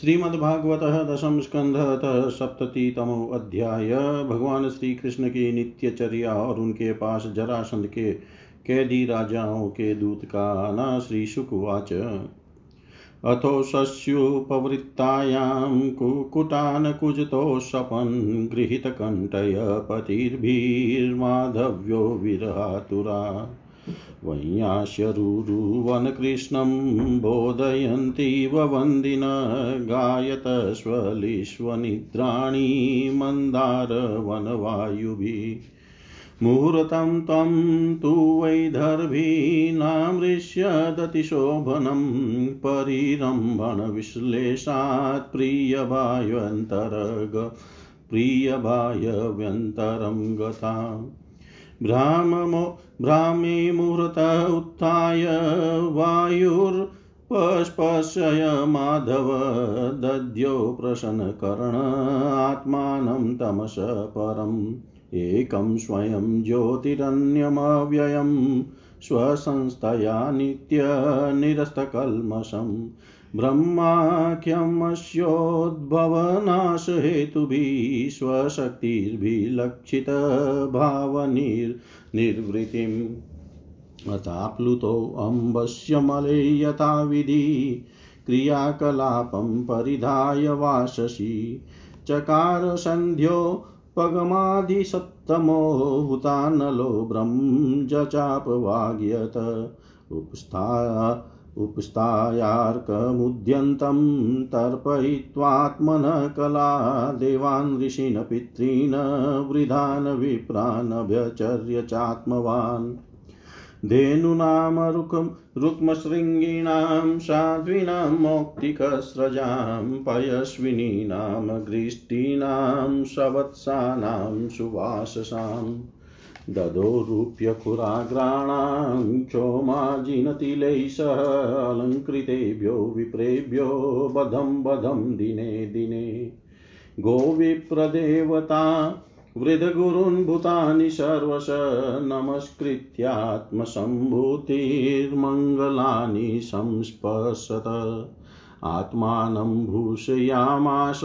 श्रीमद्भागवत दशम स्कंध सप्ततितमो अध्याय भगवान श्री कृष्ण की नित्यचर्या और उनके पास जरासंध के कैदी राजाओं के दूत का आना श्री शुकवाच। अथो शस्युपवृत्तायां कुकुटान् कुजतोषपन् गृहीतकण्ठय पतिर्भिर्माधव्यो विरहातुरा। वैयास्यरुरुवनकृष्णं बोधयन्तीव वन्दिन गायत स्वलिश्वनिद्राणि मन्दारवनवायुभिः। मुहूर्तं त्वं तु वैदर्भीनामृष्यदतिशोभनं परिरम्भणविश्लेषात् प्रियवायन्तरग प्रियवायव्यन्तरं गता। भ्राममो भ्रामे मुहूर्त उत्थाय वायुर्पस्पशय माधव दद्यो प्रसन्नकर्ण आत्मानं तमस परम्। एकं स्वयं ज्योतिरन्यमव्ययं स्वसंस्थया नित्यनिरस्तकल्मषम् ब्रह्माख्यमस्योद्भवनाशहेतुभिः स्वशक्तिर्भिलक्षितभावनिर्निवृत्तिम् अताप्लुतोऽम्बस्य मले यथाविधि क्रियाकलापं परिधाय वाशसि। चकार सन्ध्यो पगमादिसप्तमो हुतानलो ब्रह्मजचापवाग्यत। उपस्था उपस्थायार्कमुद्यन्तं तर्पयित्वात्मनः कला देवान् ऋषीन् पितॄन् वृधान् विप्रानभ्यचर्य चात्मवान् धेनूनां रुक्म रुक्मशृङ्गीणां साध्वीनां मौक्तिकस्रजां पयस्विनीनां गृष्टीनां सवत्सानां सुवाससाम् ददोरूप्यखुराग्राणां क्षोमाजिनतिलैः सह अलङ्कृतेभ्यो विप्रेभ्यो बधं बधं दिने दिने। गोविप्रदेवता वृद्धगुरून् भूतानि सर्वश नमस्कृत्यात्मसम्भूतिर्मङ्गलानि संस्पशत आत्मानं भूषयामाश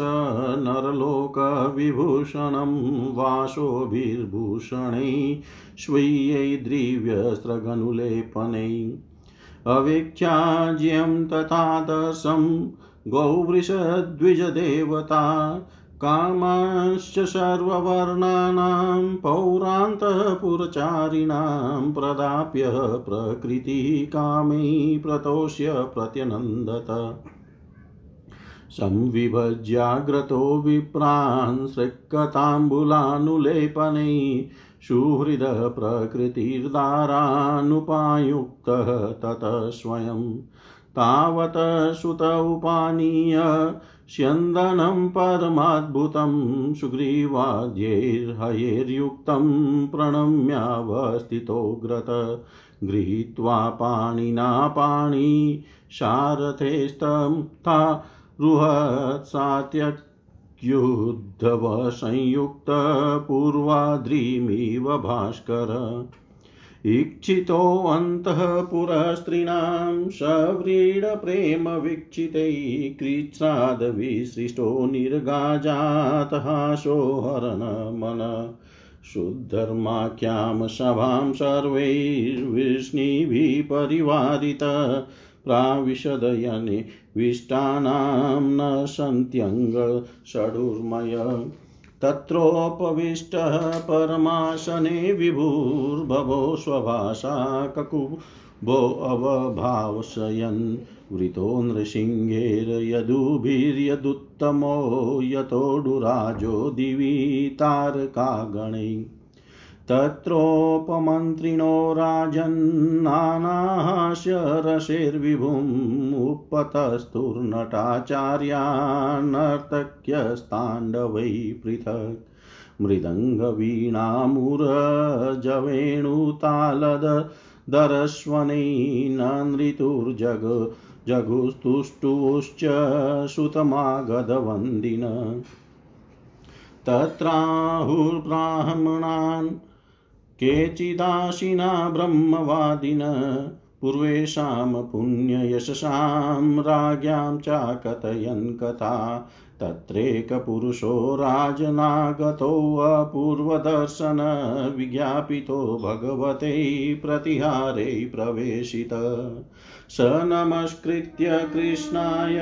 नरलोकविभूषणं वासोभिर्भूषणैः स्वीयैर्द्रिव्यस्त्रगनुलेपनैः अवेक्ष्याज्यं तथादर्शं गौवृषद्विजदेवता कामांश्च सर्ववर्णानां पौरान्तपुरचारिणां प्रदाप्य प्रकृतिः कामै प्रतोष्य प्रत्यनन्दत। संविभज्याग्रतो विप्रान् सृक्कताम्बुलानुलेपनैः सुहृदप्रकृतिर्दारानुपायुक्तः ततः स्वयं तावत् सुत उपानीय स्यन्दनं परमाद्भुतं सुग्रीवाद्यैर्हयैर्युक्तं प्रणम्यावस्थितोऽग्रत गृहीत्वा पाणिना पाणि शारथेस्तं था रुहत्सात्यक्युद्धवसंयुक्तपूर्वाद्रिमिव भास्कर इक्षितोऽन्तःपुरस्त्रीणां सव्रीडप्रेमवीक्षितैः कृच्छ्रादविसृष्टो निर्गाजातहासो हरणमन शुद्धर्माख्यां सभां सर्वैर्विष्णिभिः परिवारित प्राविशदयने विष्टानां न सन्त्यङ्गषडुर्मय तत्रोपविष्टः परमासने विभुर्भवो स्वभाषा ककुभोऽवभावशयन् वृतो नृसिंहेर्यदुभिर्यदुत्तमो यतोडुराजो दिवि तारकागणै तत्रोपमन्त्रिणो राजन्नानास्य रसेर्विभुम् उपतस्तुर्नटाचार्या नर्तक्यस्ताण्डवै पृथक् मृदङ्गवीणामुरजवेणुतालदरस्वनै नृतुर्जग जगुस्तुष्टुश्च सुतमागधवन्दिन। तत्राहुर्ब्राह्मणान् केचिदाशिना ब्रह्मवादिन पूर्वेषां पुण्ययशसां राज्ञां चाकथयन् कथा, तत्रैकपुरुषो राजनागतोऽपूर्वदर्शन विज्ञापितो भगवते प्रतिहारे प्रवेशित। स नमस्कृत्य कृष्णाय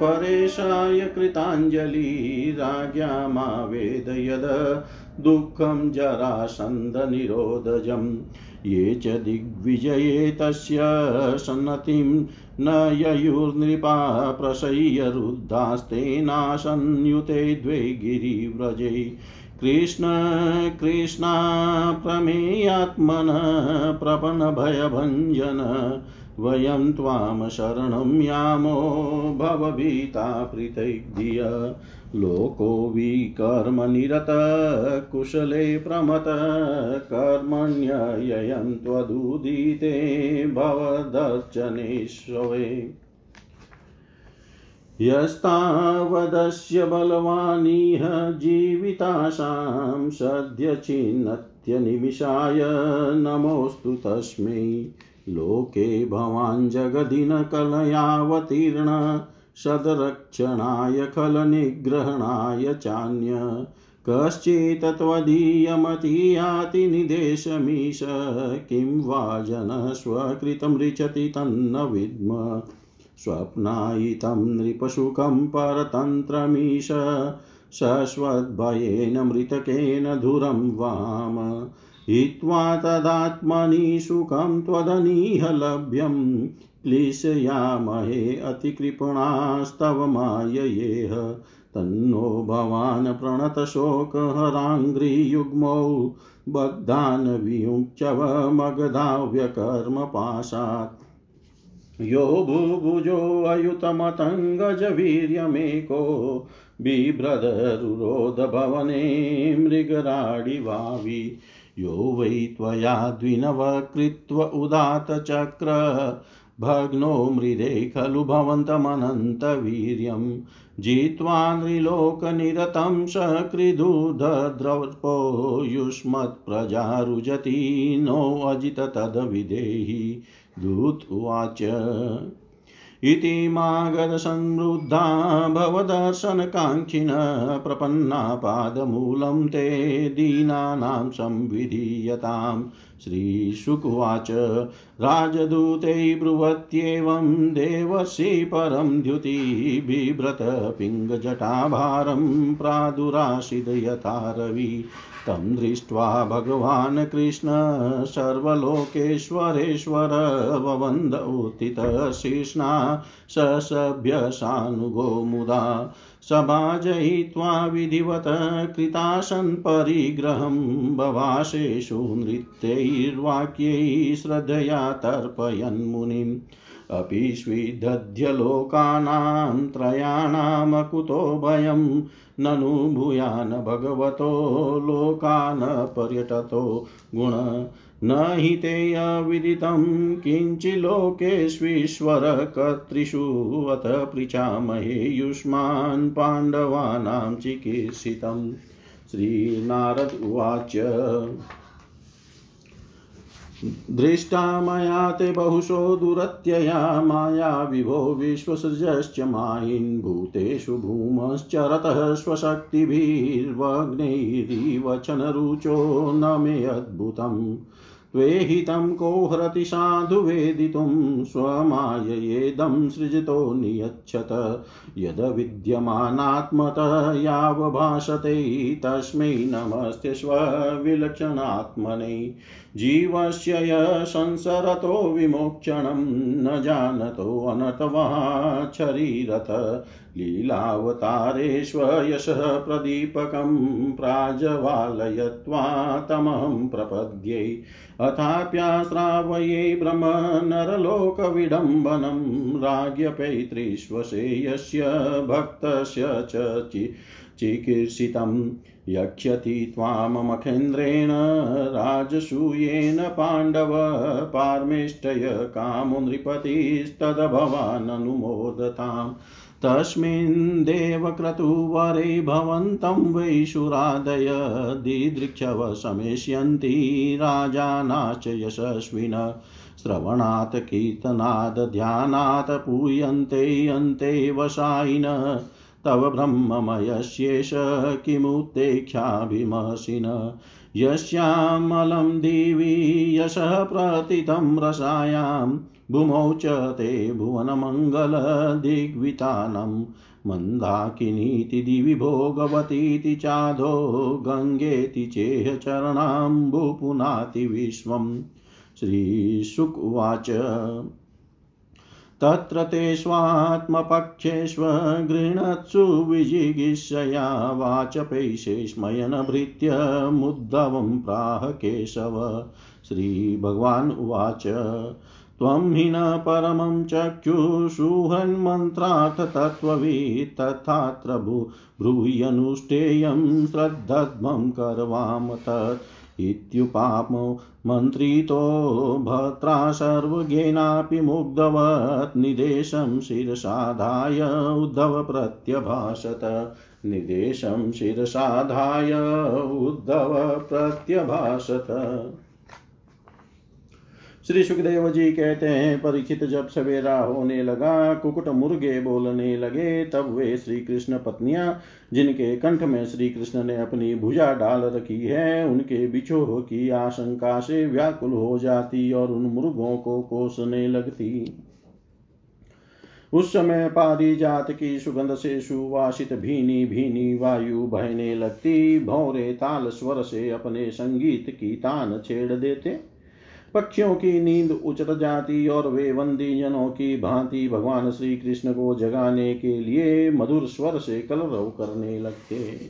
परेशाय कृताञ्जलिराज्ञामावेदयद दुःखं जरासन्धनिरोधजम् ये च दिग्विजये तस्य सन्नतिं न ययुर्नृपा प्रशय्यरुद्धास्तेनाशन्युते द्वे गिरिव्रजे। कृष्ण, कृष्णा, प्रमेयात्मन प्रपन्नभयभञ्जन वयं त्वां शरणं यामो भवभीता प्रीतैर्धिय। लोको विकर्मनिरत कुशले प्रमत कर्मण्ययं त्वदुदिते भवदर्चनेष्वे यस्तावदस्य बलवानिह जीविताशां सद्यचिन्नत्यनिमिषाय नमोऽस्तु तस्मै। लोके भवान् जगदिनकलयावतीर्ण सदरक्षणाय खलनिग्रहणाय चान्य कश्चित् त्वदीयमतीयाति निदेशमीश किं वा जनः स्वकृतं रिचति तन्न विद्म स्वप्नायितं नृपशुकं परतन्त्रमीश शश्वद्भयेन मृतकेन धुरं वाम हित्वा तदात्मनि सुखं त्वदनीह लभ्यं क्लिशयामहे अतिकृपणास्तव माययेह। तन्नो भवान् प्रणतशोकहराङ्घ्रियुग्मौ बग्धान् वियुञ्चवमगधाव्यकर्मपाशात् यो भुभुजोऽयुतमतङ्गजवीर्यमेको बिभ्रदरुरोधभवने मृगराडिवावि। यो वै त्वया द्विनवकृत्व उदातचक्र भग्नो मृदे खलु भवन्तमनन्तवीर्यं। जित्वा नृलोकनिरतं सकृदुद्रवपो युष्मत्प्रजा नो अजित तद्विदेहि दूत उवाच, इति मागधसंवृद्धा भवदर्शनकाङ्क्षिण प्रपन्ना पादमूलं ते दीनानां संविधीयताम्। श्रीशुकुवाच। राजदूतै ब्रुवत्येवं देवर्षि परं द्युति बिभ्रत पिङ्गजटाभारं प्रादुराशिद यथा रवि। तं दृष्ट्वा भगवान् कृष्ण सर्वलोकेश्वरेश्वर ववन्द उत्थितशीर्ष्णा ससभ्यसानुगो मुदा सभाजयित्वा विधिवत कृतासन् परिग्रहं भवाशेषु नृत्यैर्वाक्यैः श्रद्धया तर्पयन्मुनिम् अपि स्विदध्यलोकानां त्रयाणामकुतो भयं, ननु भूयान् भगवतो लोकान् पर्यटतो गुण न हि ते अविदितं किञ्चिलोकेष्वीश्वर कर्तृषु अथ पृच्छामहे युष्मान् पाण्डवानां चिकीर्षितम्। श्रीनारद उवाच। दृष्टा मया ते बहुशो दुरत्यया माया विभो विश्वसृजश्च मायिन् भूतेषु भूमश्चरतः स्वशक्तिभिर्वग्नैरिवचनरुचो न मे अद्भुतम्। त्वेहितं को हरति साधु वेदितुं स्वमाययेदं सृजतो नियच्छत। यद विद्यमानात्मतः यावभाषते तस्मै नमस्ते स्वविलक्षणात्मने। जीवस्य य संसरतो विमोक्षणं न जानतो अनतवाच्छरीरथ लीलावतारेष्वयशः प्रदीपकं प्राजवालयत्वा तमहं प्रपद्ये। अथाप्याश्रावये ब्रह्म नरलोकविडम्बनं राज्ञपैतृष्वसे यस्य भक्तस्य च चिकीर्षितं यक्षति त्वाममखेन्द्रेण राजसूयेन पाण्डव पार्मेष्टय कामो नृपतिस्तद्भवाननुमोदताम्। तस्मिन् देवक्रतुवरे भवन्तं वैशुरादय दिदृक्षव समेष्यन्ति राजानाश्च यशस्विन। श्रवणात् कीर्तनात् ध्यानात् पूयन्ते अन्ते वशायिन तव ब्रह्ममयस्येष किमुत्तेख्याभिमसिन यस्यामलं दिवि यशः प्रतितं रसायां। भूमौ च ते भुवनमङ्गलदिग्वितानं। मन्दाकिनीति दिवि भोगवतीति चाधो गङ्गेति चेह चरणाम्बुपुनाति विश्वम्। उवाच तत्र ते स्वात्मपक्षेष्वगृह्णत्सु विजिगीषया वाचपैशेष्मयनभृत्य मुद्धवं प्राह केशव। श्रीभगवान् उवाच, त्वं हि न परमं चक्षुषुहन्मन्त्रात् तत्त्ववित् तथात्र ब्रूह्यनुष्ठेयं श्रद्धध्मं करवाम तत् इत्युपामो मन्त्रितो भद्रा सर्वज्ञेनापि मुग्धवत्। निदेशं शिरसाधाय उद्धव प्रत्यभाषत निदेशं शिरसाधाय उद्धव प्रत्यभाषत श्री सुखदेव जी कहते हैं परीक्षित जब सवेरा होने लगा, कुकुट मुर्गे बोलने लगे, तब वे श्री कृष्ण पत्नियाँ, जिनके कंठ में श्री कृष्ण ने अपनी भुजा डाल रखी है, उनके बिछोह की आशंका से व्याकुल हो जाती और उन मुर्गों को कोसने लगती। उस समय पारी जात की सुगंध से सुवासित भीनी भीनी वायु बहने लगती, भौरे ताल स्वर से अपने संगीत की तान छेड़ देते। पक्षियों की नींद उचट जाती और वे वंदी जनों की भांति भगवान श्री कृष्ण को जगाने के लिए मधुर स्वर से कलरव करने लगते।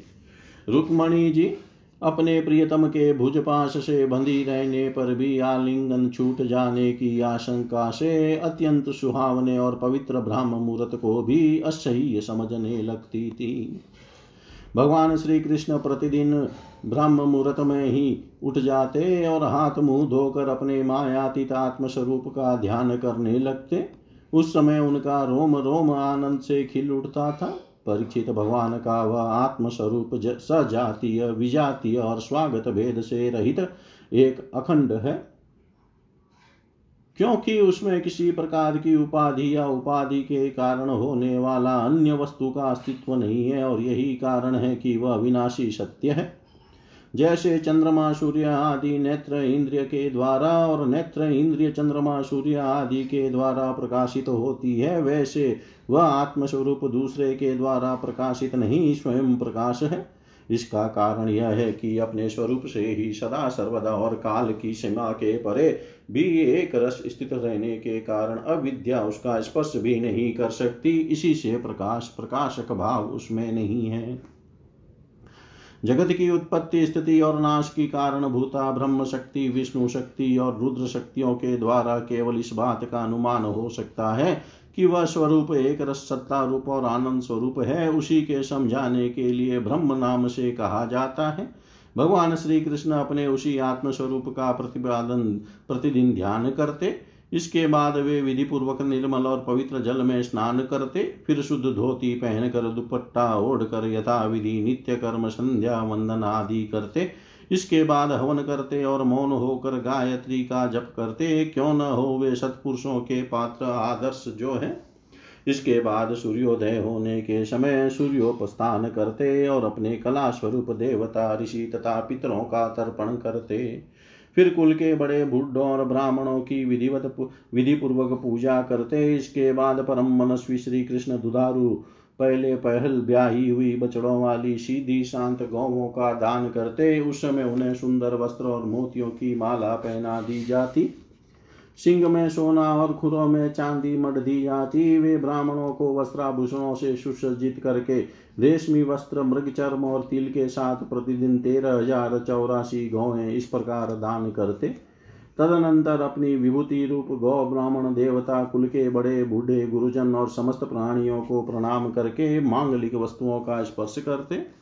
रुक्मणी जी, अपने प्रियतम के भुजपाश से बंधी रहने पर भी आलिंगन छूट जाने की आशंका से अत्यंत सुहावने और पवित्र ब्राह्म मुहूर्त को भी असह्य समझने लगती थी। भगवान श्री कृष्ण प्रतिदिन ब्रह्म मुहूर्त में ही उठ जाते और हाथ मुँह धोकर अपने मायातीत आत्मस्वरूप का ध्यान करने लगते। उस समय उनका रोम रोम आनंद से खिल उठता था। परीक्षित भगवान का वह आत्मस्वरूप सजातीय, विजातीय और स्वागत भेद से रहित एक अखंड है। क्योंकि उसमें किसी प्रकार की उपाधि या उपाधि के कारण होने वाला अन्य वस्तु का अस्तित्व नहीं है और यही कारण है कि वह विनाशी सत्य है। जैसे चंद्रमा, सूर्य आदि नेत्र इंद्रिय के द्वारा और नेत्र इंद्रिय चंद्रमा, सूर्य आदि के द्वारा प्रकाशित होती है, वैसे वह आत्मस्वरूप दूसरे के द्वारा प्रकाशित नहीं, स्वयं प्रकाश है। इसका कारण यह है कि अपने स्वरूप से ही सदा, सर्वदा और काल की सीमा के परे भी एक रस स्थित रहने के कारण अविद्या उसका स्पर्श भी नहीं कर सकती। इसी से प्रकाश, प्रकाशक भाव उसमें नहीं है। जगत की उत्पत्ति, स्थिति और नाश की कारण भूता ब्रह्म शक्ति विष्णु शक्ति और रुद्र शक्तियों के द्वारा केवल इस बात का अनुमान हो सकता है कि वह स्वरूप एक रस सत्ता रूप और आनंद स्वरूप है। उसी के समझाने के लिए ब्रह्म नाम से कहा जाता है। भगवान श्री कृष्ण अपने उसी आत्मस्वरूप का प्रतिपादन प्रतिदिन ध्यान करते इसके बाद वे विधि पूर्वक निर्मल और पवित्र जल में स्नान करते, फिर शुद्ध धोती पहनकर दुपट्टा ओढ़कर यथा विधि नित्य कर्म, संध्या, वंदन आदि करते। इसके बाद हवन करते और मौन होकर गायत्री का जप करते। क्यों न हो वे सत्पुरुषों के पात्र आदर्श जो है। इसके बाद सूर्योदय होने के समय सूर्योपस्थान करते और अपने कला स्वरूप देवता, ऋषि तथा पितरों का तर्पण करते। फिर कुल के बड़े बुढ़ों और ब्राह्मणों की विधिवत विधि पूर्वक पूजा करते इसके बाद परम मनस्वी श्री कृष्ण दुधारू पहले पहल ब्याही हुई बछड़ों वाली सीधी शांत गौवों का दान करते उस समय उन्हें सुंदर वस्त्र और मोतियों की माला पहना दी जाती। सिंह में सोना और खुरों में चांदी मड दी जाती वे ब्राह्मणों को वस्त्राभूषणों से सुसज्जित करके रेशमी वस्त्र, मृग चर्म और तिल के साथ प्रतिदिन तेरह हज़ार चौरासी गौएँ इस प्रकार दान करते। तदनंतर अपनी विभूति रूप गौ ब्राह्मण देवता, कुल के बड़े, बूढ़े, गुरुजन और समस्त प्राणियों को प्रणाम करके मांगलिक वस्तुओं का स्पर्श करते।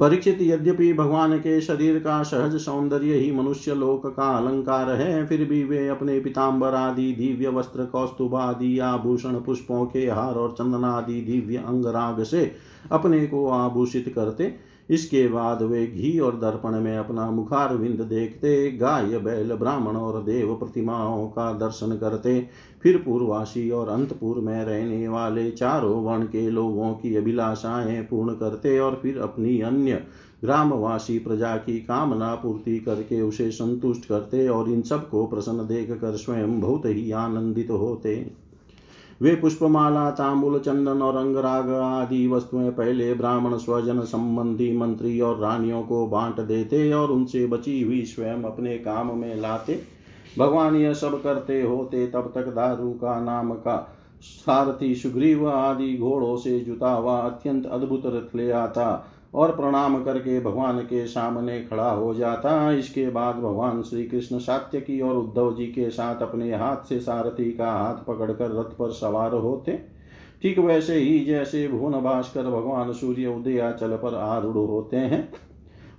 परीक्षित यद्यपि भगवान के शरीर का सहज सौंदर्य ही मनुष्य लोक का अलंकार है, फिर भी वे अपने पिताम्बर आदि दिव्य वस्त्र, कौस्तुभ आदि, आभूषण, पुष्पों के हार और चंदनादि दिव्य अंगराग से अपने को आभूषित करते। इसके बाद वे घी और दर्पण में अपना मुखार विंद देखते, गाय, बैल, ब्राह्मण और देव प्रतिमाओं का दर्शन करते। फिर पूर्ववासी और अंतपुर में रहने वाले चारों वर्ण के लोगों की अभिलाषाएँ पूर्ण करते और फिर अपनी अन्य ग्रामवासी प्रजा की कामना पूर्ति करके उसे संतुष्ट करते और इन सबको प्रसन्न देख कर स्वयं बहुत ही आनंदित होते। वे पुष्पमाला, तांबुल, चंदन और अंगराग आदि वस्तुएँ पहले ब्राह्मण स्वजन संबंधी मंत्री और रानियों को बांट देते और उनसे बची हुई स्वयं अपने काम में लाते। भगवान यह सब करते होते तब तक दारू का, नाम का, सारथी, सुग्रीव आदि घोड़ों से जुता हुआ अत्यंत अद्भुत रथ ले आता और प्रणाम करके भगवान के सामने खड़ा हो जाता। इसके बाद भगवान श्री कृष्ण सात्यकी और उद्धव जी के साथ अपने हाथ से सारथी का हाथ पकड़कर रथ पर सवार होते। ठीक वैसे ही जैसे भुवन भास्कर भगवान सूर्य उदयाचल पर आरूढ़ होते हैं।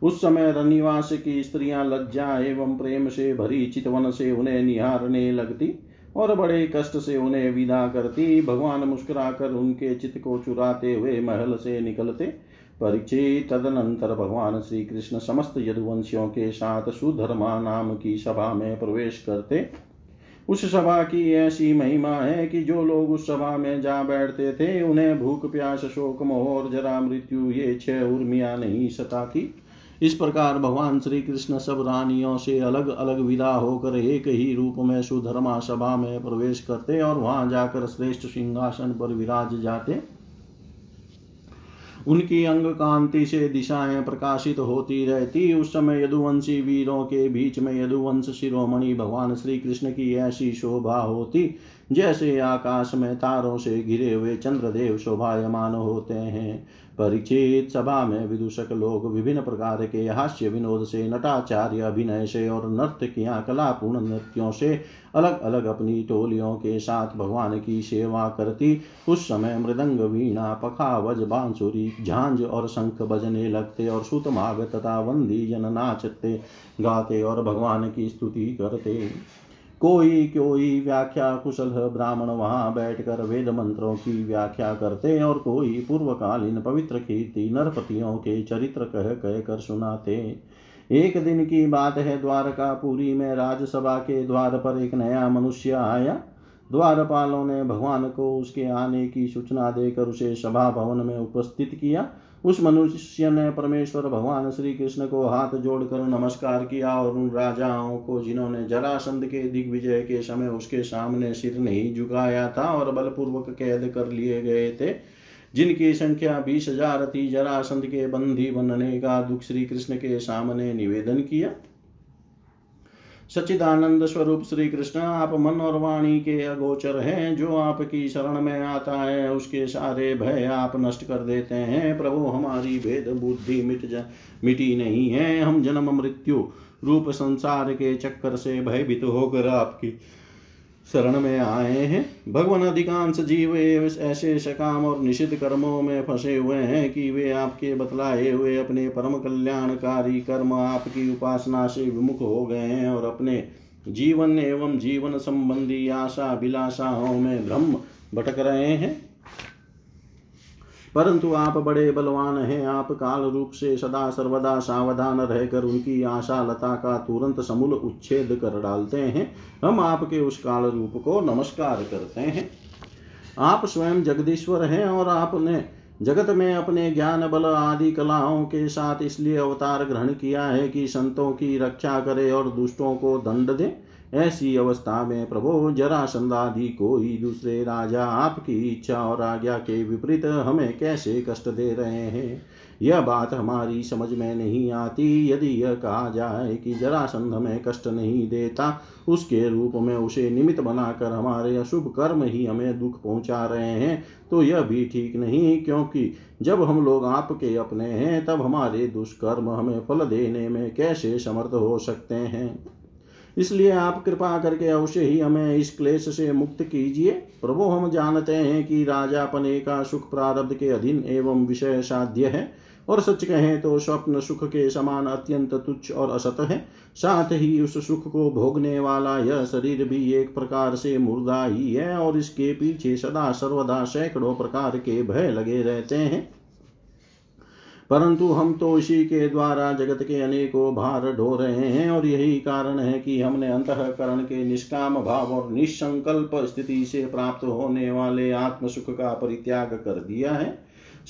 उस समय रनिवास की स्त्रियाँ लज्जा एवं प्रेम से भरी चितवन से उन्हें निहारने लगती और बड़े कष्ट से उन्हें विदा करती। भगवान मुस्कुराकर उनके चित्त को चुराते हुए महल से निकलते। परीक्षित तदनंतर भगवान श्री कृष्ण समस्त यदुवंशियों के साथ सुधर्मा नाम की सभा में प्रवेश करते। उस सभा की ऐसी महिमा है कि जो लोग उस सभा में जा बैठते थे, उन्हें भूख, प्यास, शोक मोह और जरा मृत्यु, ये छह उर्मिया नहीं सताती। इस प्रकार भगवान श्री कृष्ण सब रानियों से अलग अलग विदा होकर एक ही रूप में सुधर्मा सभा में प्रवेश करते और वहाँ जाकर श्रेष्ठ सिंहासन पर विराज जाते। उनकी अंग कांति से दिशाएँ प्रकाशित होती रहती। उस समय यदुवंशी वीरों के बीच में यदुवंश शिरोमणि भगवान श्री कृष्ण की ऐसी शोभा होती, जैसे आकाश में तारों से घिरे हुए चंद्रदेव शोभायमान होते हैं। परीक्षित सभा में विदूषक लोग विभिन्न प्रकार के हास्य विनोद से, नटाचार्य अभिनय से और नर्तकियाँ कलापूर्ण नृत्यों से अलग अलग अपनी टोलियों के साथ भगवान की सेवा करती। उस समय मृदंग, वीणा, पखावज, बांसुरी, झांझ और शंख बजने लगते और सुतमाग तथा वंदी जन नाचते, गाते और भगवान की स्तुति करते। कोई कोई व्याख्या कुशल ब्राह्मण वहाँ बैठकर वेद मंत्रों की व्याख्या करते और कोई पूर्वकालीन पवित्र कीर्ति नरपतियों के चरित्र कह कह कर सुनाते। एक दिन की बात है द्वारका द्वारकापुरी में राजसभा के द्वार पर एक नया मनुष्य आया। द्वारपालों ने भगवान को उसके आने की सूचना देकर उसे सभा भवन में उपस्थित किया। उस मनुष्य ने परमेश्वर भगवान श्री कृष्ण को हाथ जोड़कर नमस्कार किया और उन राजाओं को जिन्होंने जरासंध के दिग्विजय के समय उसके सामने सिर नहीं झुकाया था और बलपूर्वक कैद कर लिए गए थे, जिनकी संख्या बीस हज़ार थी, जरासंध के बंदी बनने का दुख श्री कृष्ण के सामने निवेदन किया। सच्चिदानंद स्वरूप श्री कृष्ण आप मन और वाणी के अगोचर हैं, जो आपकी शरण में आता है, उसके सारे भय आप नष्ट कर देते हैं। प्रभु, हमारी भेद बुद्धि मिट जा, मिटी नहीं है। हम जन्म मृत्यु रूप संसार के चक्कर से भयभीत होकर आपकी शरण में आए हैं। भगवान अधिकांश जीव ऐसे सकाम और निषिद्ध कर्मों में फंसे हुए हैं कि वे आपके बतलाए हुए अपने परम कल्याणकारी कर्म आपकी उपासना से विमुख हो गए हैं और अपने जीवन एवं जीवन संबंधी आशा विलासाओं में भ्रम भटक रहे हैं। परंतु आप बड़े बलवान हैं। आप काल रूप से सदा सर्वदा सावधान रहकर उनकी आशा लता का तुरंत समूल उच्छेद कर डालते हैं। हम आपके उस काल रूप को नमस्कार करते हैं। आप स्वयं जगदीश्वर हैं और आपने जगत में अपने ज्ञान बल आदि कलाओं के साथ इसलिए अवतार ग्रहण किया है कि संतों की रक्षा करे और दुष्टों को दंड दे। ऐसी अवस्था में प्रभु जरासंधादि कोई दूसरे राजा आपकी इच्छा और आज्ञा के विपरीत हमें कैसे कष्ट दे रहे हैं? यह बात हमारी समझ में नहीं आती। यदि यह कहा जाए कि जरासंध हमें कष्ट नहीं देता, उसके रूप में उसे निमित्त बनाकर हमारे अशुभ कर्म ही हमें दुख पहुँचा रहे हैं तो यह भी ठीक नहीं, क्योंकि जब हम लोग आपके अपने हैं, तब हमारे दुष्कर्म हमें फल देने में कैसे समर्थ हो सकते हैं? इसलिए आप कृपा करके अवश्य ही हमें इस क्लेश से मुक्त कीजिए। प्रभु, हम जानते हैं कि राजा पने का सुख प्रारब्ध के अधीन एवं विषय साध्य है और सच कहें तो स्वप्न सुख के समान अत्यंत तुच्छ और असत है। साथ ही उस सुख को भोगने वाला यह शरीर भी एक प्रकार से मुर्दा ही है और इसके पीछे सदा सर्वदा सैकड़ों प्रकार के भय लगे रहते हैं। परंतु हम तो इसी के द्वारा जगत के अनेकों भार ढो रहे हैं और यही कारण है कि हमने अंतकरण के निष्काम भाव और निसंकल्प स्थिति से प्राप्त होने वाले आत्म सुख का परित्याग कर दिया है।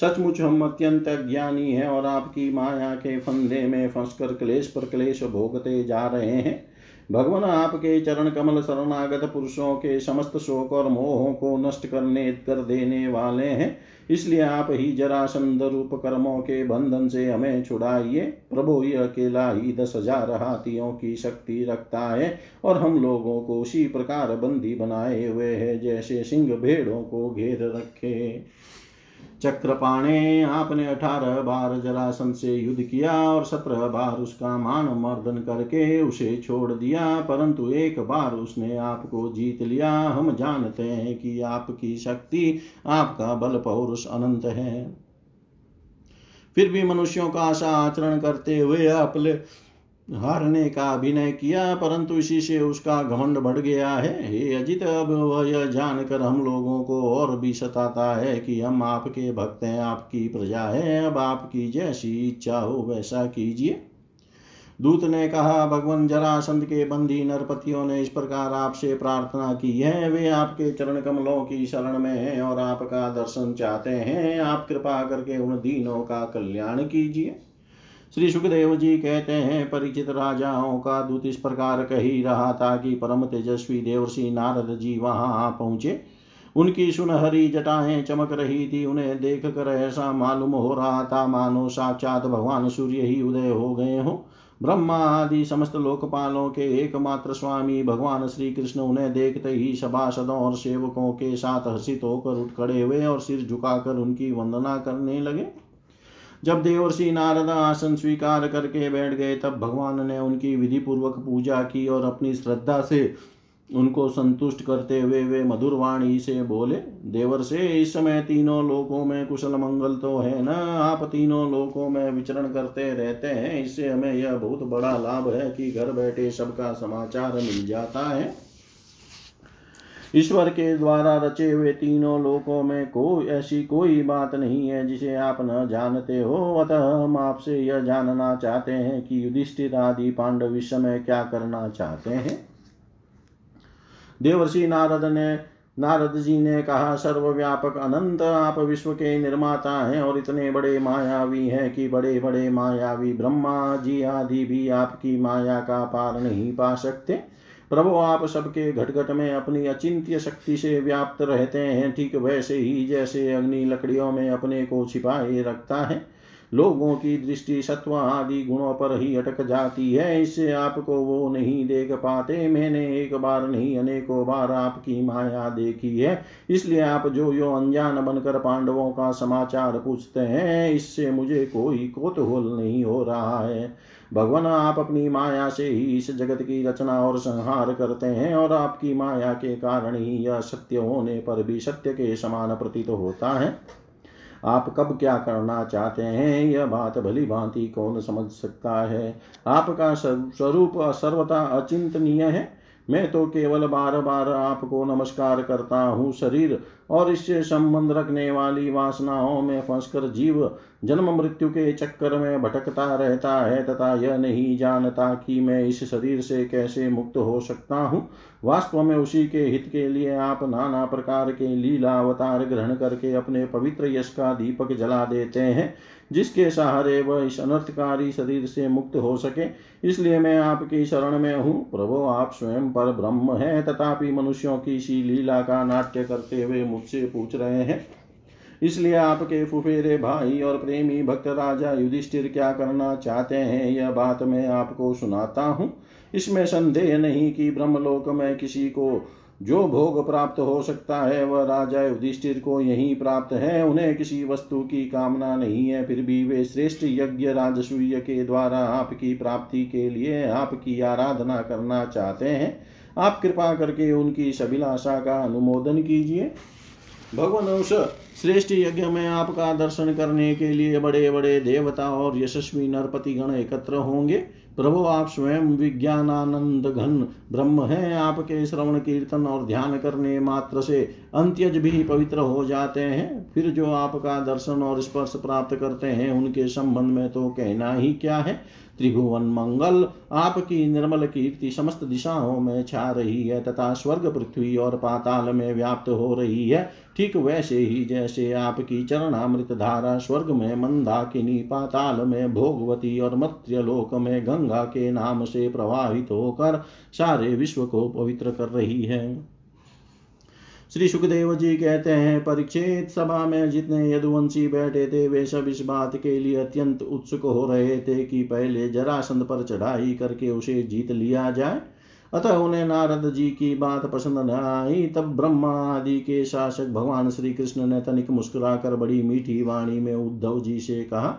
सचमुच हम अत्यंत ज्ञानी हैं और आपकी माया के फंदे में फंसकर क्लेश पर क्लेश भोगते जा रहे हैं। भगवान आपके चरण कमल शरणागत पुरुषों के समस्त शोक और मोहों को नष्ट करने, कर देने वाले हैं। इसलिए आप ही जरासंध रूप कर्मों के बंधन से हमें छुड़ाइए। प्रभु, ये अकेला ही दस हज़ार हाथियों की शक्ति रखता है और हम लोगों को उसी प्रकार बंदी बनाए हुए है, जैसे सिंह भेड़ों को घेर रखे। चक्रपाणे आपने अठारह बार जरासन से युद्ध किया और सत्रह बार उसका मान मर्दन करके उसे छोड़ दिया, परंतु एक बार उसने आपको जीत लिया। हम जानते हैं कि आपकी शक्ति आपका बल पौरुष अनंत है। फिर भी मनुष्यों का आशा आचरण करते हुए अपने हारने का अभिनय किया, परंतु इसी से उसका घमंड बढ़ गया है। हे अजित, अब वह यह जानकर हम लोगों को और भी सताता है कि हम आपके भक्त हैं, आपकी प्रजा है। अब आपकी जैसी इच्छा हो वैसा कीजिए। दूत ने कहा, भगवान जरासंध के बंदी नरपतियों ने इस प्रकार आपसे प्रार्थना की है। वे आपके चरण कमलों की शरण में हैं और आपका दर्शन चाहते हैं। आप कृपा करके उन दीनों का कल्याण कीजिए। श्री सुखदेव जी कहते हैं, परिचित राजाओं का दूत इस प्रकार कह ही रहा था कि परम तेजस्वी देवर्षि नारद जी वहाँ पहुँचे। उनकी सुनहरी जटाएँ चमक रही थी, उन्हें देख कर ऐसा मालूम हो रहा था, मानो साक्षात भगवान सूर्य ही उदय हो गए हो। ब्रह्मा आदि समस्त लोकपालों के एकमात्र स्वामी भगवान श्री कृष्ण उन्हें देखते ही सभासदों और सेवकों के साथ हर्षित होकर उठ खड़े हुए और सिर झुकाकर उनकी वंदना करने लगे। जब देवर्षि नारद आसन स्वीकार करके बैठ गए, तब भगवान ने उनकी विधि पूर्वक पूजा की और अपनी श्रद्धा से उनको संतुष्ट करते हुए वे मधुर वाणी से बोले देवर से इस समय तीनों लोकों में कुशल मंगल तो है न? आप तीनों लोकों में विचरण करते रहते हैं। इससे हमें यह बहुत बड़ा लाभ है कि घर बैठे सबका समाचार मिल जाता है। ईश्वर के द्वारा रचे हुए तीनों लोकों में कोई ऐसी कोई बात नहीं है जिसे आप न जानते हो। अतः हम आपसे यह जानना चाहते हैं कि युधिष्ठिर आदि पांडव इस समय क्या करना चाहते हैं। देवर्षि नारद ने, नारद जी ने कहा, सर्वव्यापक अनंत आप विश्व के निर्माता हैं और इतने बड़े मायावी हैं कि बड़े बड़े मायावी ब्रह्मा जी आदि भी आपकी माया का पार नहीं पा सकते। प्रभु, आप सबके घट घट में अपनी अचिंत्य शक्ति से व्याप्त रहते हैं। ठीक वैसे ही जैसे अग्नि लकड़ियों में अपने को छिपाए रखता है लोगों की दृष्टि सत्व आदि गुणों पर ही अटक जाती है। इससे आपको वो नहीं देख पाते। मैंने एक बार नहीं, अनेकों बार आपकी माया देखी है। इसलिए आप जो यो अनजान बनकर पांडवों का समाचार पूछते हैं, इससे मुझे कोई कोतूहल नहीं हो रहा है। भगवान, आप अपनी माया से ही इस जगत की रचना और संहार करते हैं और आपकी माया के कारण ही यह सत्य होने पर भी सत्य के समान प्रतीत होता है। आप कब क्या करना चाहते हैं? यह बात भली भांति कौन समझ सकता है? आपका स्वरूप सर्वथा अचिंतनीय है। मैं तो केवल बार बार आपको नमस्कार करता हूँ शरीर और इससे संबंध रखने वाली वासनाओं में फंसकर जीव जन्म मृत्यु के चक्कर में भटकता रहता है तथा यह नहीं जानता कि मैं इस शरीर से कैसे मुक्त हो सकता हूँ। वास्तव में उसी के हित के लिए आप नाना प्रकार के लीला अवतार ग्रहण करके अपने पवित्र यश का दीपक जला देते हैं। जिसके सहारे वह इस अनर्थकारी शरीर से मुक्त हो सके, इसलिए मैं आपकी शरण में हूँ। प्रभु, आप स्वयं पर ब्रह्म हैं, तथापि मनुष्यों की सी लीला का नाट्य करते हुए मुझसे पूछ रहे हैं। इसलिए आपके फुफेरे भाई और प्रेमी भक्त राजा युधिष्ठिर क्या करना चाहते हैं, यह बात मैं आपको सुनाता हूँ। इसमें संदेह नहीं कि ब्रह्मलोक में किसी को जो भोग प्राप्त हो सकता है, वह राजा युधिष्ठिर को यही प्राप्त है। उन्हें किसी वस्तु की कामना नहीं है, फिर भी वे श्रेष्ठ यज्ञ राजसूय के द्वारा आपकी प्राप्ति के लिए आपकी आराधना करना चाहते हैं। आप कृपा करके उनकी सभिलाषा का अनुमोदन कीजिए। भगवान उस श्रेष्ठ यज्ञ में आपका दर्शन करने के लिए बड़े बड़े देवता और यशस्वी नरपति गण एकत्र होंगे। प्रभु आप स्वयं विज्ञानानंद घन ब्रह्म हैं आपके श्रवण कीर्तन और ध्यान करने मात्र से। अंत्यज भी पवित्र हो जाते हैं, फिर जो आपका दर्शन और स्पर्श प्राप्त करते हैं, उनके संबंध में तो कहना ही क्या है? त्रिभुवन मंगल, आपकी निर्मल कीर्ति समस्त दिशाओं में छा रही है तथा स्वर्ग, पृथ्वी और पाताल में व्याप्त हो रही है। ठीक वैसे ही जैसे आपकी चरणामृत धारा स्वर्ग में मंदाकिनी पाताल में भोगवती और मत्यलोक में गंगा के नाम से प्रवाहित होकर सारे विश्व को पवित्र कर रही है। श्री सुखदेव जी कहते हैं परीक्षित सभा में जितने यदुवंशी बैठे थे, वे सब इस बात के लिए अत्यंत उत्सुक हो रहे थे कि पहले जरासंध पर चढ़ाई करके उसे जीत लिया जाए। अतः उन्हें नारद जी की बात पसंद न आई। तब ब्रह्मा आदि के शासक भगवान श्री कृष्ण ने तनिक मुस्कुराकर बड़ी मीठी वाणी में उद्धव जी से कहा,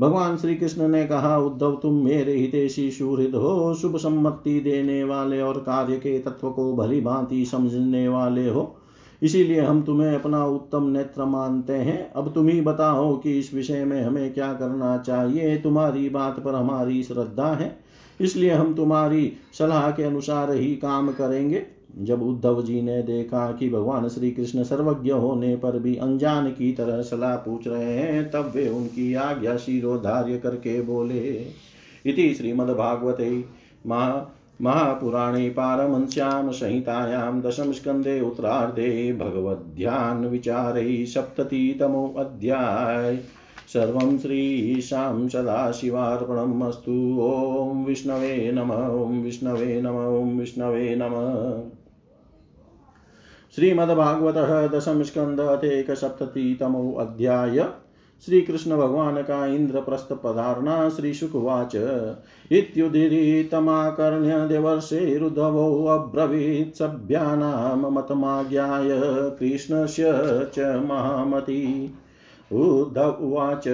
भगवान श्री कृष्ण ने कहा, उद्धव, तुम मेरे हितेशी सुहृद हो। शुभ सम्मति देने वाले और कार्य के तत्व को भली भांति समझने वाले हो। इसीलिए हम तुम्हें अपना उत्तम नेत्र मानते हैं। अब तुम ही बताओ कि इस विषय में हमें क्या करना चाहिए। तुम्हारी बात पर हमारी श्रद्धा है। इसलिए हम तुम्हारी सलाह के अनुसार ही काम करेंगे। जब उद्धव जी ने देखा कि भगवान श्री कृष्ण सर्वज्ञ होने पर भी अनजान की तरह सलाह पूछ रहे हैं, तब वे उनकी आज्ञा शिरोधार्य करके बोले, इति श्रीमद्भागवते महा महापुराणे पारमंस्यां संहितायां दशमस्कन्धे उत्तरार्धे भगवद्ध्यानविचारे सप्ततितमोऽध्याय सर्वं श्रीशां सदाशिवार्पणम् अस्तु। ॐ विष्णवे नम, ॐ विष्णवे नम, ॐ विष्णवे नमः। श्रीमद्भागवतः दशमस्कन्ध अथेकसप्ततितमो अध्याय। श्री कृष्ण भगवान का इंद्रप्रस्थ पधारना श्री शुकवाच इत्युदीरितमाकर्ण्य देवर्षेरुद्धवो अब्रवीत् सभ्यानां मतमाज्ञाय कृष्णस्य च महामती। उद्धव उवाच,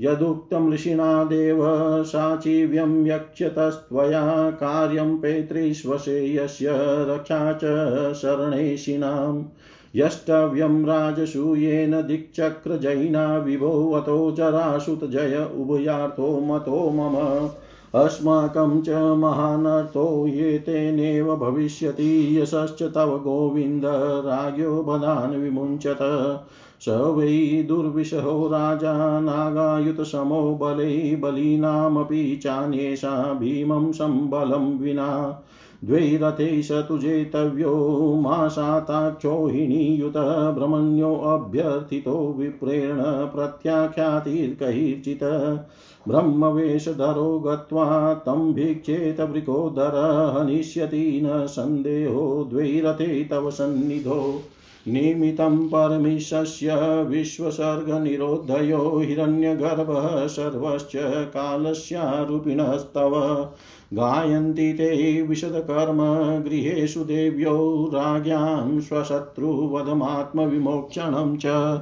यदुक्तं ऋषिणा देव साचिव्यं यक्ष्यतस्त्वया कार्यं पैतृष्वशे यस्य रक्षा च शरणेशिनाम् यष्टव्यं राजसूयेन दिक्चक्रजयिना विभो अतो जरासुतजय उभयार्थो मतो मम। अस्माकं च महानर्थो ये भविष्यति, यशश्च तव गोविन्द राज्ञो बलान् विमुञ्चत। स वै दुर्विशहो राजा नागायुतसमो बलै बलीनामपि चान्येषा भीमं सम्बलं विना। द्वैरथे स तुजेतव्यो मासाताक्षोहिणीयुत भ्रमण्योऽभ्यर्थितो विप्रेण प्रत्याख्यातिर्कैर्चित् ब्रह्मवेशधरो गत्वा तं भिक्षेत वृकोदर हनिष्यति न सन्देहो द्वैरथे तव सन्निधो। निमितं परमिशस्य विश्वसर्गनिरोधयो हिरण्यगर्भः सर्वश्च कालस्यारूपिणस्तव गायन्ति ते विशदकर्म, गृहेषु देव्यो राज्ञां स्वशत्रुवधमात्मविमोक्षणं च।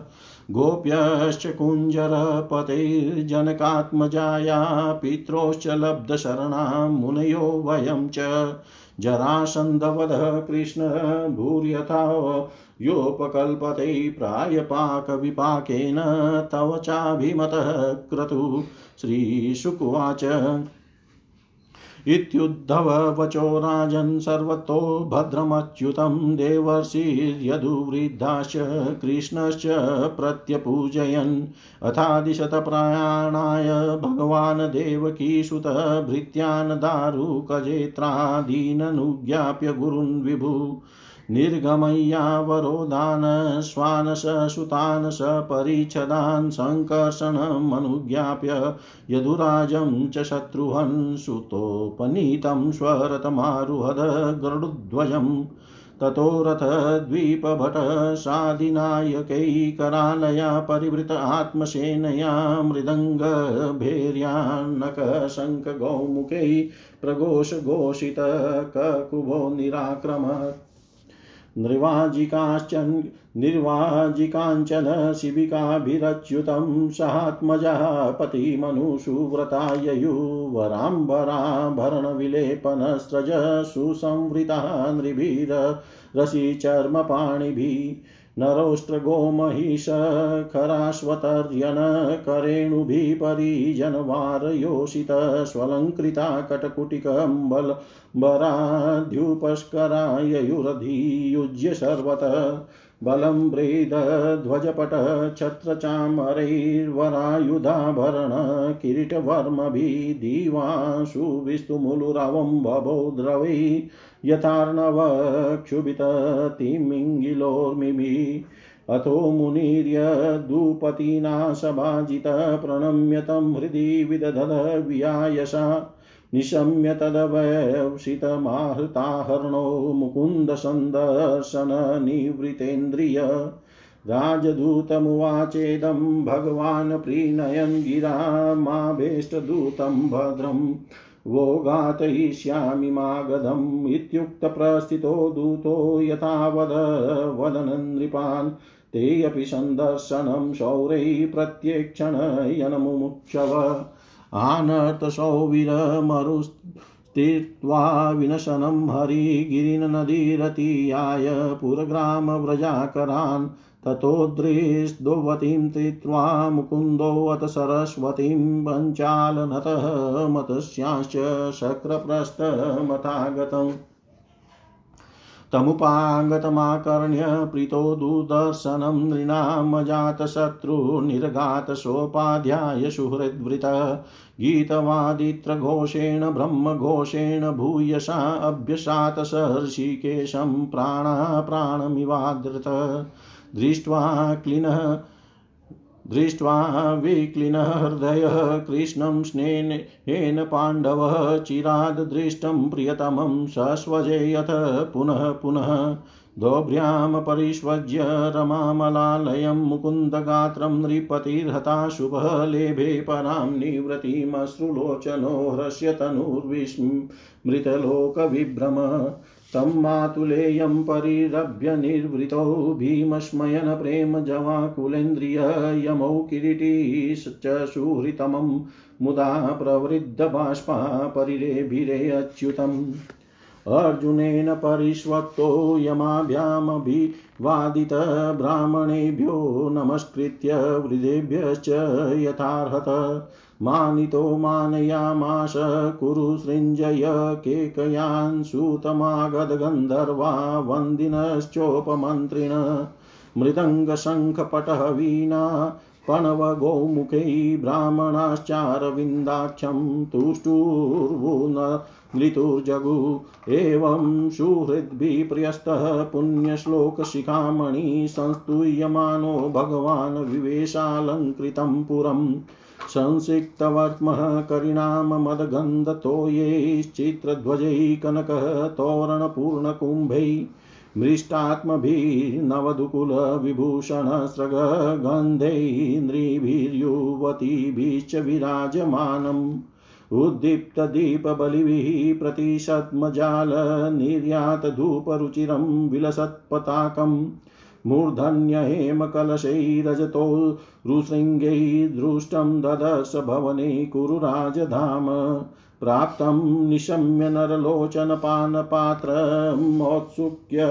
गोप्यश्च कुञ्जरपतेर्जनकात्मजाया, पित्रोश्च लब्धशरणां मुनयो वयं च। जरासन्धवधः कृष्ण भूर्यथा योपकल्पते प्रायपाकविपाकेन तव चाभिमतः क्रतु। श्रीशुकुवाच। इत्युद्धववचो राजन् सर्वतो भद्रमच्युतं देवर्षिर्यदुवृद्धाश्च कृष्णश्च प्रत्यपूजयन्। अथादिशतप्रयाणाय भगवान् देवकीसुत भृत्यान् दारुकजेत्रादीननुज्ञाप्य गुरुन् विभु। निर्गमय्यावरोधान् स्वानससुतान् सपरिच्छदान् सङ्कर्षणमनुज्ञाप्य यदुराजं च शत्रुहन् सुतोपनीतं स्वरतमारुहद गरुड्ध्वजम् ततो रथद्वीपभटसादिनायकैकरालया परिवृत आत्मसेनया मृदङ्गभेर्यान्नकशङ्खगौमुखै प्रघोषघोषित ककुभो निराक्रमत् निर्वाजिकाश्चन निर्वाजिकाञ्चन शिबिकाभिरच्युतं सहात्मजः पतिमनुषुव्रताययुवराम्बराभरणविलेपनस्रज सुसंवृता नृभिरसिचर्मपाणिभिः नरोष्ट्रगो महिष खराश्वतर्यन करेणुभिः परिजनवारयोषित स्वलङ्कृता कटकुटिकम्बलम्बराद्युपस्करा ययुरधियुज्य सर्वतः बलं व्रेदध्वजपटछत्रचामरैर्वरायुधाभरण किरीटवर्मभिः दीवांशु विस्तुमुलुरवं बभो द्रवै यथार्णवक्षुभिततिमिङ्गिलोर्मिभिः अथो मुनिर्यदुपतिना सभाजितः प्रणम्य तं हृदि विदधद वियायसा निशम्य तदवशितमाहृताहरणो मुकुन्दसन्दर्शननिवृतेन्द्रिय राजदूतमुवाचेदं भगवान् प्रीणयन् गिरामाभीष्टदूतं भद्रम् वो घातयिष्यामि मागधम् इत्युक्तप्रस्थितो दूतो यथावद वदन् नृपान् ते अपि सन्दर्शनं शौरैः प्रत्यक्षणयनमुमुक्षव आनर्तसौवीरमरुस्थित्वा विनशनं हरिगिरिनदीरतीयाय पुरग्रामव्रजाकरान्। ततोदृष्टुवतीं तीत्वा मुकुन्दोऽथ सरस्वतीं पञ्चालनतः मतस्यांश्च शक्रप्रस्थमथागतम् तमुपागतमाकर्ण्य प्रीतो दुर्दर्शनं नृणामजातशत्रुर्निर्घातसोपाध्याय सुहृद्वृत गीतवादित्रघोषेण, ब्रह्मघोषेण भूयसा अभ्यसात सहर्षिकेशं प्राणः प्राणमिवादृत दृष्ट्वा क्लिनः, दृष्ट्वा विक्लिनः हृदयः, कृष्णं स्नेहेन पाण्डवः चिराद् दृष्टं प्रियतमं सस्वजेयथ पुनः पुनः। दोभ्र्यां परिष्वज्य रमामलालयं मुकुन्दगात्रं नृपतिर्हता शुभः लेभे परां निवृत्तिमश्रुलोचनो हृष्यतनुर्विस्मृतलोकविभ्रम तं मातुलेयं परिरभ्य निर्वृतो भीमस्मयन प्रेम जवाकुलेन्द्रिय यमौ किरीटी च सुहृतमं मुदा प्रवृद्धबाष्पा परिरेभिरे अच्युतम्। अर्जुनेन परिष्वक्तो यमाभ्यामभिवादितः ब्राह्मणेभ्यो नमस्कृत्य वृद्धेभ्यश्च यथार्हत। मानितो मानयामाश, कुरु सृञ्जय केकयान् सूतमागधगन्धर्वा वन्दिनश्चोपमन्त्रिण। मृदङ्गशङ्खपटः वीणा, पणवगौमुखै ब्राह्मणाश्चारविन्दाक्षं तुष्टुर्वुन मृतुर्जगु एवं सुहृद्भिः प्रियस्तः पुण्यश्लोकशिखामणि संस्तूयमानो भगवान् विवेशालङ्कृतं पुरम्। संसिक्तवर्त्मः करिणाममदगन्धतोयैश्चित्रध्वजैः कनकः तोरणपूर्णकुम्भैः मृष्टात्मभिर्नवदुकुलविभूषणस्रगन्धैन्द्रिभिर्युवतीभिश्च विराजमानम् उद्दीप्तदीपबलिभिः प्रतिशत्मजालनिर्यातधूपरुचिरं विलसत्पताकम् मूर्धन्यहेमकलशैरजतो रुशृङ्गैर्दृष्टं ददर्श भवने कुरु राजधाम प्राप्तं निशम्य नरलोचनपानपात्रमोत्सुक्य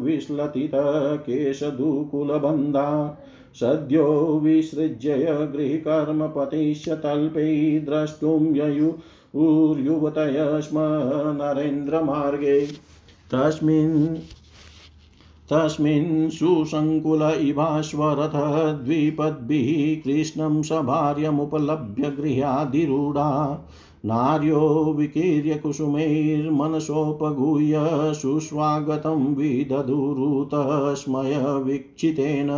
विश्लथितकेशदुकुलबन्धा सद्यो विसृज्य गृहकर्मपतिश्च तल्पै द्रष्टुं ययुर्युवतय स्म नरेन्द्रमार्गे। तस्मिन् तस्मिन् सुसङ्कुल इवाश्वरथः द्विपद्भिः कृष्णं सभार्यमुपलभ्य गृहाधिरूढा नार्यो विकीर्य कुसुमैर्मनसोपगूह्य सुस्वागतं विदधुरुतस्मय वीक्षितेन।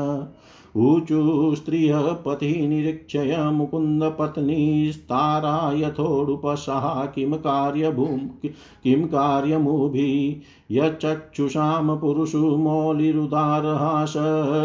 ऊचु स्त्रियः पतिः निरीक्षय मुकुन्दपत्नीस्तारा यथोडुपसः किं कार्यभूम् किं कार्यमुभि? यचक्षुषां पुरुषो मौलिरुदारहास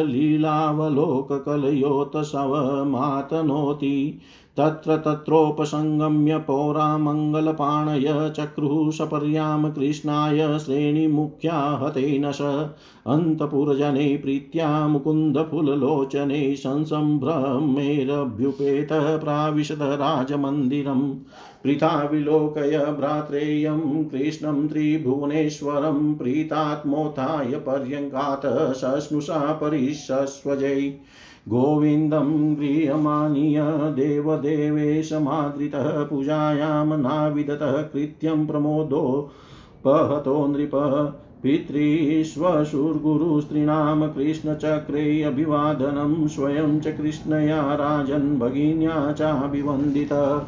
लीलावलोककलयोतसवमातनोति तत्र तत्रोपसङ्गम्य पौरामङ्गलपाणय चक्रुः सपर्यां कृष्णाय श्रेणिमुख्या हतेन स अन्तपुरजने प्रीत्या मुकुन्दफुल्लोचनैर्मुदा विलोचने संसम्भ्रमेरभ्युपेतः प्राविशद राजमन्दिरम् प्रीता विलोकय भ्रात्रेयं कृष्णं त्रिभुवनेश्वरं प्रीतात्मोत्थाय पर्यङ्कात् सस्नुषा परिशस्वजै गोविन्दं गृह्यमानीय देवदेवेशमादृतः पूजायां नाविदतः कृत्यं प्रमोदोपहतो नृपः पितृष्वशुर्गुरुस्त्रीणां कृष्णचक्रे अभिवादनं स्वयं च कृष्णया राजन् भगिन्या चाभिवन्दितः।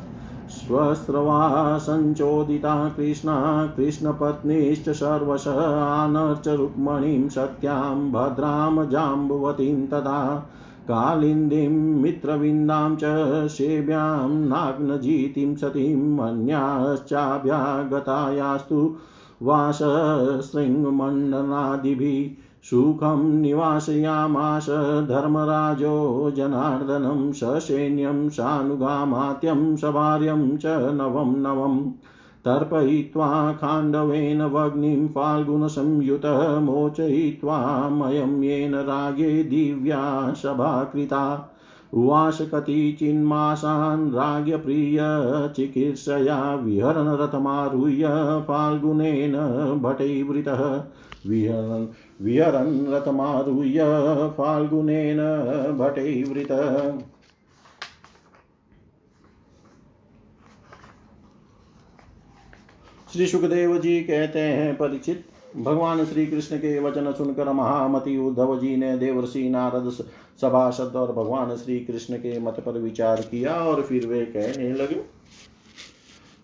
स्वस्रवा सञ्चोदिता कृष्णा कृष्णपत्नीश्च सर्वशः आनर्च रुक्मणीं सत्यां भद्रां जाम्बुवतीं तदा कालिन्दीं मित्रविन्दां च सेव्यां नाग्नजीतिं सतीम् अन्याश्चाभ्यागतायास्तु वासशृङ्गमण्डनादिभिः सुखं निवासयामास धर्मराजो जनार्दनं ससैन्यं सानुगामात्यं सभार्यं च नवं नवम् तर्पयित्वा खाण्डवेन वग्निं फाल्गुनसंयुतः मोचयित्वा मयं येन रागे दिव्या सभा कृता उवास कतिचिन्मासान् राज्ञप्रियचिकीर्षया विहरन् रथमारुह्य फाल्गुनेन भटैवृतः विहरन् विहरन् रथमारुह्य फाल्गुनेन भटैवृतः श्री सुखदेव जी कहते हैं, परिचित। भगवान श्री कृष्ण के वचन सुनकर महामति उद्धव जी ने देवर्षि नारद सभासद और भगवान श्री कृष्ण के मत पर विचार किया और फिर वे कहने लगे।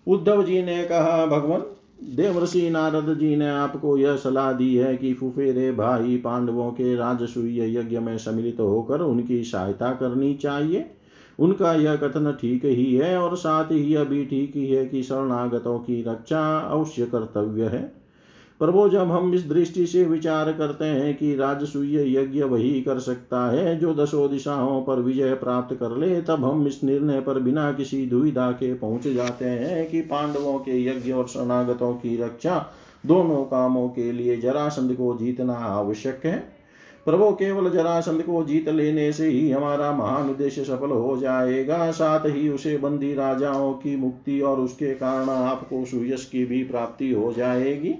उद्धव जी ने कहा, भगवान, देवर्षि नारद जी ने आपको यह सलाह दी है कि फुफेरे भाई पांडवों के राजसूय यज्ञ में सम्मिलित होकर उनकी सहायता करनी चाहिए। उनका यह कथन ठीक ही है और साथ ही यह भी ठीक ही है कि शरणागतों की रक्षा अवश्य कर्तव्य है। प्रभु जब हम इस दृष्टि से विचार करते हैं कि राजसूय यज्ञ वही कर सकता है जो दसों दिशाओं पर विजय प्राप्त कर ले, तब हम इस निर्णय पर बिना किसी दुविधा के पहुँच जाते हैं कि पांडवों के यज्ञ और शरणागतों की रक्षा दोनों कामों के लिए जरासंध को जीतना आवश्यक है। प्रभु केवल जरासंध को जीत लेने से ही हमारा महान उद्देश्य सफल हो जाएगा। साथ ही उसे बंदी राजाओं की मुक्ति और उसके कारण आपको सुयश की भी प्राप्ति हो जाएगी।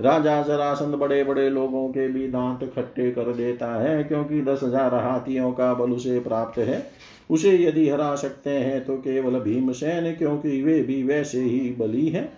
राजा जरासंध बड़े बड़े लोगों के भी दांत खट्टे कर देता है, क्योंकि दस हज़ार हाथियों का बल उसे प्राप्त है। उसे यदि हरा सकते हैं तो केवल भीमसेन, क्योंकि वे भी वैसे ही बली है।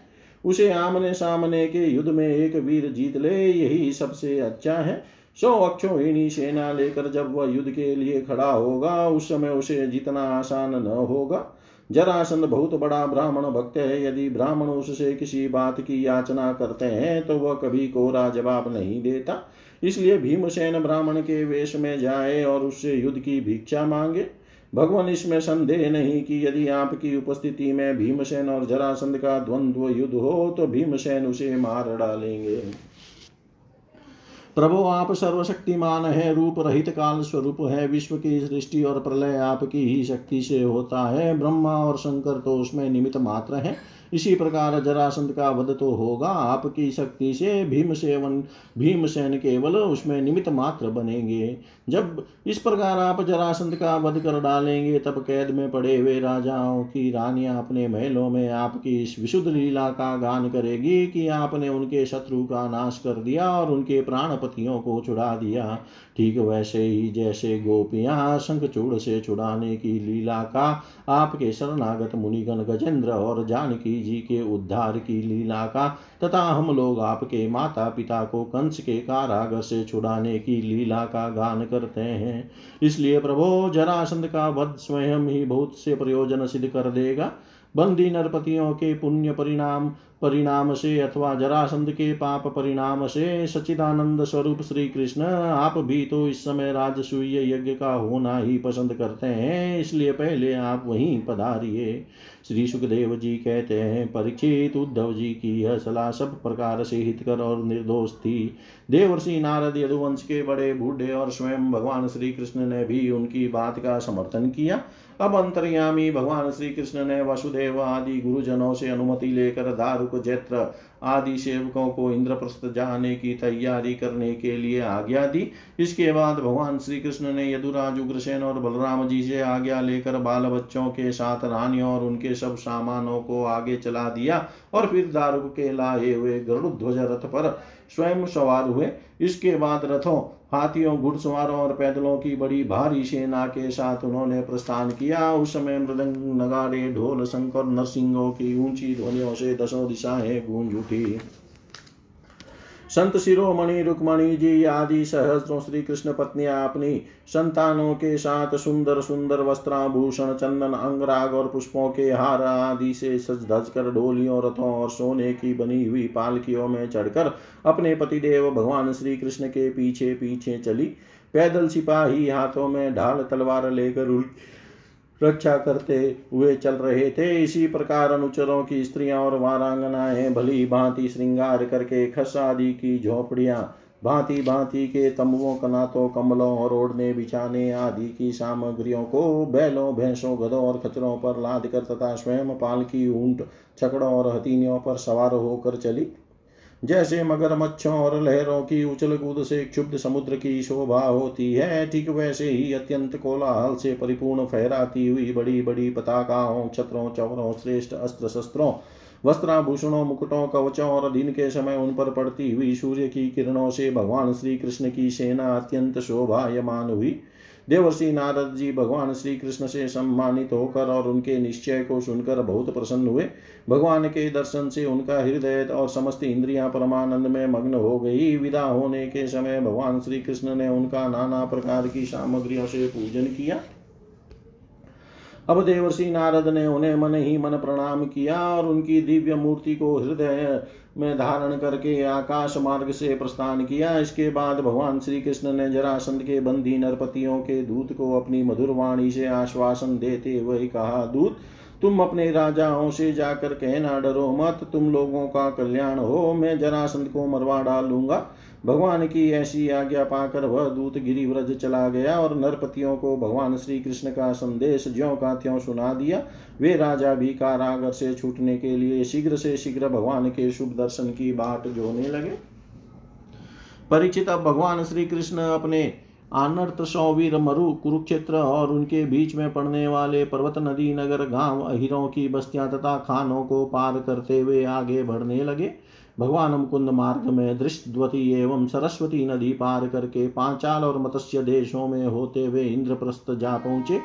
उसे आमने सामने के युद्ध में एक वीर जीत ले, यही सबसे अच्छा है। सौ अक्षोहिणी सेना लेकर जब वह युद्ध के लिए खड़ा होगा, उस समय उसे जितना आसान न होगा। जरासंध बहुत बड़ा ब्राह्मण भक्त है। यदि ब्राह्मण उससे किसी बात की याचना करते हैं तो वह कभी कोरा जवाब नहीं देता। इसलिए भीमसेन ब्राह्मण के वेश में जाए और उससे युद्ध की भिक्षा मांगे। भगवान, इसमें संदेह नहीं कि यदि आपकी उपस्थिति में भीमसेन और जरासंध का द्वंद्व युद्ध हो तो भीमसेन उसे मार डालेंगे। प्रभु आप सर्वशक्तिमान है, रूप रहित काल स्वरूप है, विश्व की सृष्टि और प्रलय आपकी ही शक्ति से होता है, ब्रह्मा और शंकर तो उसमें निमित्त मात्र है। इसी प्रकार जरासंध का वध तो होगा। आपकी शक्ति से भीमसेवन, भीमसेन केवल उसमें निमित्त मात्र बनेंगे। जब इस प्रकार आप जरासंध का वध कर डालेंगे, तब कैद में पड़े हुए राजाओं की रानियाँ अपने महलों में आपकी इस विशुद्ध लीला का गान करेगी कि आपने उनके शत्रु का नाश कर दिया और उनके प्राणपतियों को छुड़ा दिया। ठीक वैसे ही जैसे गोपियाँ शंखचूड़ से छुड़ाने की लीला का आपके शरणागत मुनिगण गजेंद्र और जानकी जी के उद्धार की लीला का तथा हम लोग आपके माता पिता को कंस के कारागर से छुड़ाने की लीला का गान करते हैं। इसलिए प्रभो जरासंध का वध स्वयं ही बहुत से प्रयोजन सिद्ध कर देगा। बंदी नरपतियों के पुण्य परिणाम परिणाम से अथवा जरासंध के पाप परिणाम से सचिदानंद स्वरूप श्री कृष्ण आप भी तो इस समय राजसूय यज्ञ का होना ही पसंद करते हैं, इसलिए पहले आप वहीं पधारिए। श्री सुखदेव जी कहते हैं, परीक्षित उद्धव जी की यह सलाह सब प्रकार से हितकर और निर्दोष थी। देवर्षि नारद यदुवंश के बड़े बूढ़े और स्वयं भगवान श्री कृष्ण ने भी उनकी बात का समर्थन किया। अब अंतर्यामी भगवान श्री कृष्ण ने वसुदेव आदि गुरुजनों से अनुमति लेकर दारू द्वारुक जैत्र आदि सेवकों को इंद्रप्रस्थ जाने की तैयारी करने के लिए आज्ञा दी। इसके बाद भगवान श्री कृष्ण ने यदुराज, उग्रसेन और बलराम जी से आज्ञा लेकर बाल बच्चों के साथ रानियों और उनके सब सामानों को आगे चला दिया और फिर दारुक के लाए हुए गरुड़ ध्वज रथ पर स्वयं सवार हुए। इसके बाद रथों हाथियों, घुड़सवारों और पैदलों की बड़ी भारी सेना के साथ उन्होंने प्रस्थान किया। उस समय मृदंग नगारे ढोल, शंकर, नरसिंहों की ऊँची ध्वनियों से दसों दिशाएँ गूंज उठी। संत शिरोमणि रुक्मणी जी आदि सहस्रों श्री कृष्ण पत्नियाँ अपनी संतानों के साथ सुंदर सुंदर वस्त्राभूषण, चंदन, अंगराग और पुष्पों के हार आदि से सज धज कर डोलियों, रथों और सोने की बनी हुई पालकियों में चढ़कर अपने पतिदेव भगवान श्री कृष्ण के पीछे पीछे चली। पैदल सिपाही हाथों में ढाल तलवार लेकर रक्षा करते हुए चल रहे थे। इसी प्रकार अनुचरों की स्त्रियाँ और वारांगनाएँ भली भांति श्रृंगार करके खस आदि की झोपड़ियाँ, भांति भांति के तंबुओं, कनातों, कमलों और ओढ़ने, बिछाने आदि की सामग्रियों को बैलों, भैंसों, गधों और खचरों पर लाद कर तथा स्वयं पालकी ऊँट, छकड़ों और हथीनियों पर सवार होकर चली। जैसे मगरमच्छों और लहरों की उछल कूद से क्षुब्ध समुद्र की शोभा होती है, ठीक वैसे ही अत्यंत कोलाहल से परिपूर्ण फहराती हुई बड़ी बड़ी पताकाओं, छत्रों, चौरों, श्रेष्ठ अस्त्र शस्त्रों वस्त्राभूषणों, मुकुटों, कवचों और दिन के समय उन पर पड़ती हुई सूर्य की किरणों से भगवान श्री कृष्ण की सेना अत्यंत शोभायमान हुई। देवर्षि नारद जी भगवान श्री कृष्ण से सम्मानित होकर और उनके निश्चय को सुनकर बहुत प्रसन्न हुए। भगवान के दर्शन से उनका हृदय और समस्त इंद्रियाँ परमानंद में मग्न हो गई। विदा होने के समय भगवान श्री कृष्ण ने उनका नाना प्रकार की सामग्रियों से पूजन किया। अब देवर्षि नारद ने उन्हें मन ही मन प्रणाम किया और उनकी दिव्य मूर्ति को हृदय में धारण करके आकाश मार्ग से प्रस्थान किया। इसके बाद भगवान श्री कृष्ण ने जरासंध के बंदी नरपतियों के दूत को अपनी मधुर वाणी से आश्वासन देते हुए कहा, दूत तुम अपने राजाओं से जाकर कहना डरो मत, तुम लोगों का कल्याण हो, मैं जरासंध को मरवा डालूँगा भगवान की ऐसी आज्ञा पाकर वह दूत गिरिव्रज चला गया और नरपतियों को भगवान श्री कृष्ण का संदेश ज्यो का त्यों सुना दिया। वे राजा भी कारागर से छूटने के लिए शीघ्र से शीघ्र भगवान के शुभ दर्शन की बाट जोने लगे। परिचित अब भगवान श्री कृष्ण अपने आनर्त सौवीर मरु कुरुक्षेत्र और उनके बीच में पड़ने वाले पर्वत नदी, नगर, गाँव, अहिरों की बस्तियाँ तथा खानों को पार करते हुए आगे बढ़ने लगे। भगवान मुकुंद मार्ग में दृष्टवती एवं सरस्वती नदी पार करके पांचाल और मत्स्य देशों में होते हुए इंद्रप्रस्थ जा पहुँचे।